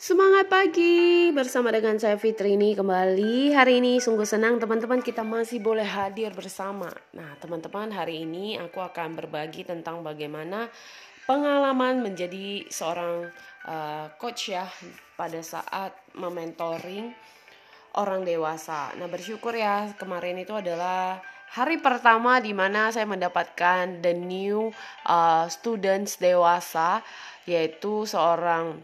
Semangat pagi bersama dengan saya Fitri. Ini kembali. Hari ini sungguh senang teman-teman kita masih boleh hadir bersama. Nah teman-teman hari ini aku akan berbagi tentang bagaimana pengalaman menjadi seorang uh, coach ya Pada saat mementoring orang dewasa. Nah bersyukur ya kemarin itu adalah hari pertama di mana saya mendapatkan the new uh, students dewasa Yaitu seorang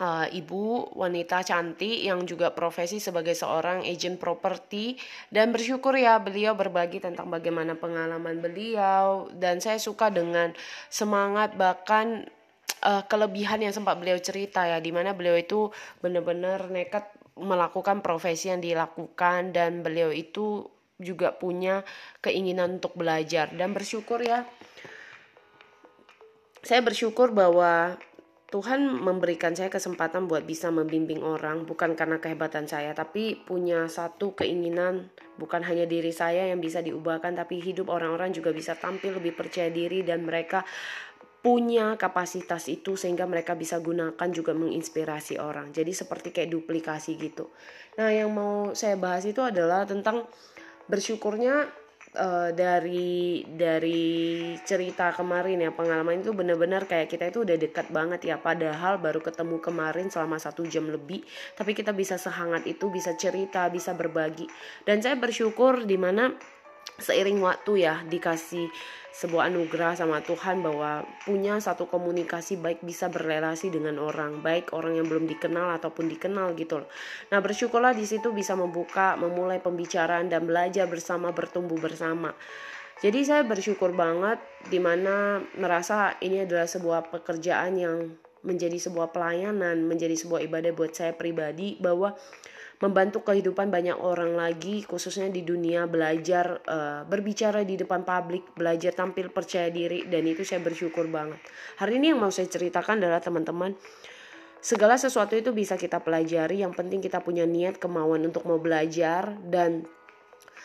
uh, ibu wanita cantik yang juga profesi sebagai seorang agent properti. Dan bersyukur ya beliau berbagi tentang bagaimana pengalaman beliau. Dan saya suka dengan semangat bahkan uh, kelebihan yang sempat beliau cerita ya di mana beliau itu benar-benar nekat melakukan profesi yang dilakukan. Dan beliau itu juga punya keinginan untuk belajar. Dan bersyukur ya. Saya bersyukur bahwa Tuhan memberikan saya kesempatan buat bisa membimbing orang bukan karena kehebatan saya tapi punya satu keinginan bukan hanya diri saya yang bisa diubahkan tapi hidup orang-orang juga bisa tampil lebih percaya diri dan mereka punya kapasitas itu sehingga mereka bisa gunakan juga menginspirasi orang. Jadi seperti kayak duplikasi gitu. Nah, yang mau saya bahas itu adalah tentang bersyukurnya uh, dari dari cerita kemarin ya pengalaman itu benar-benar kayak kita itu udah dekat banget ya. Padahal baru ketemu kemarin selama satu jam lebih. Tapi kita bisa sehangat itu bisa cerita bisa berbagi. Dan saya bersyukur di mana seiring waktu ya dikasih sebuah anugerah sama Tuhan bahwa punya satu komunikasi baik bisa berrelasi dengan orang baik orang yang belum dikenal ataupun dikenal gitu loh. Nah bersyukurlah di situ bisa membuka memulai pembicaraan dan belajar bersama bertumbuh bersama. Jadi saya bersyukur banget di mana merasa ini adalah sebuah pekerjaan yang menjadi sebuah pelayanan, menjadi sebuah ibadah buat saya pribadi bahwa membantu kehidupan banyak orang lagi khususnya di dunia belajar uh, berbicara di depan publik belajar tampil percaya diri dan itu saya bersyukur banget. Hari ini yang mau saya ceritakan adalah teman-teman segala sesuatu itu bisa kita pelajari. Yang penting kita punya niat kemauan untuk mau belajar dan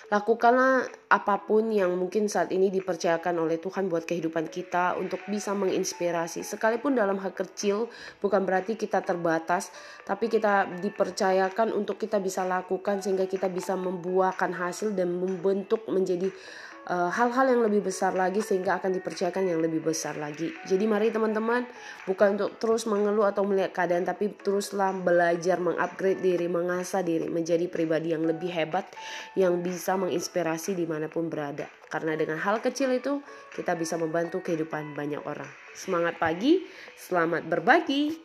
Lakukanlah apa pun yang mungkin saat ini dipercayakan oleh Tuhan buat kehidupan kita untuk bisa menginspirasi. Sekalipun dalam hal kecil bukan berarti kita terbatas, tapi kita dipercayakan untuk kita bisa lakukan sehingga kita bisa membuahkan hasil dan membentuk menjadi hal-hal uh, yang lebih besar lagi sehingga akan dipercayakan yang lebih besar lagi. Jadi mari teman-teman bukan untuk terus mengeluh atau melihat keadaan tapi teruslah belajar mengupgrade diri, mengasah diri menjadi pribadi yang lebih hebat yang bisa menginspirasi di mana pun berada. Karena dengan hal kecil itu kita bisa membantu kehidupan banyak orang. Semangat pagi, selamat berbagi.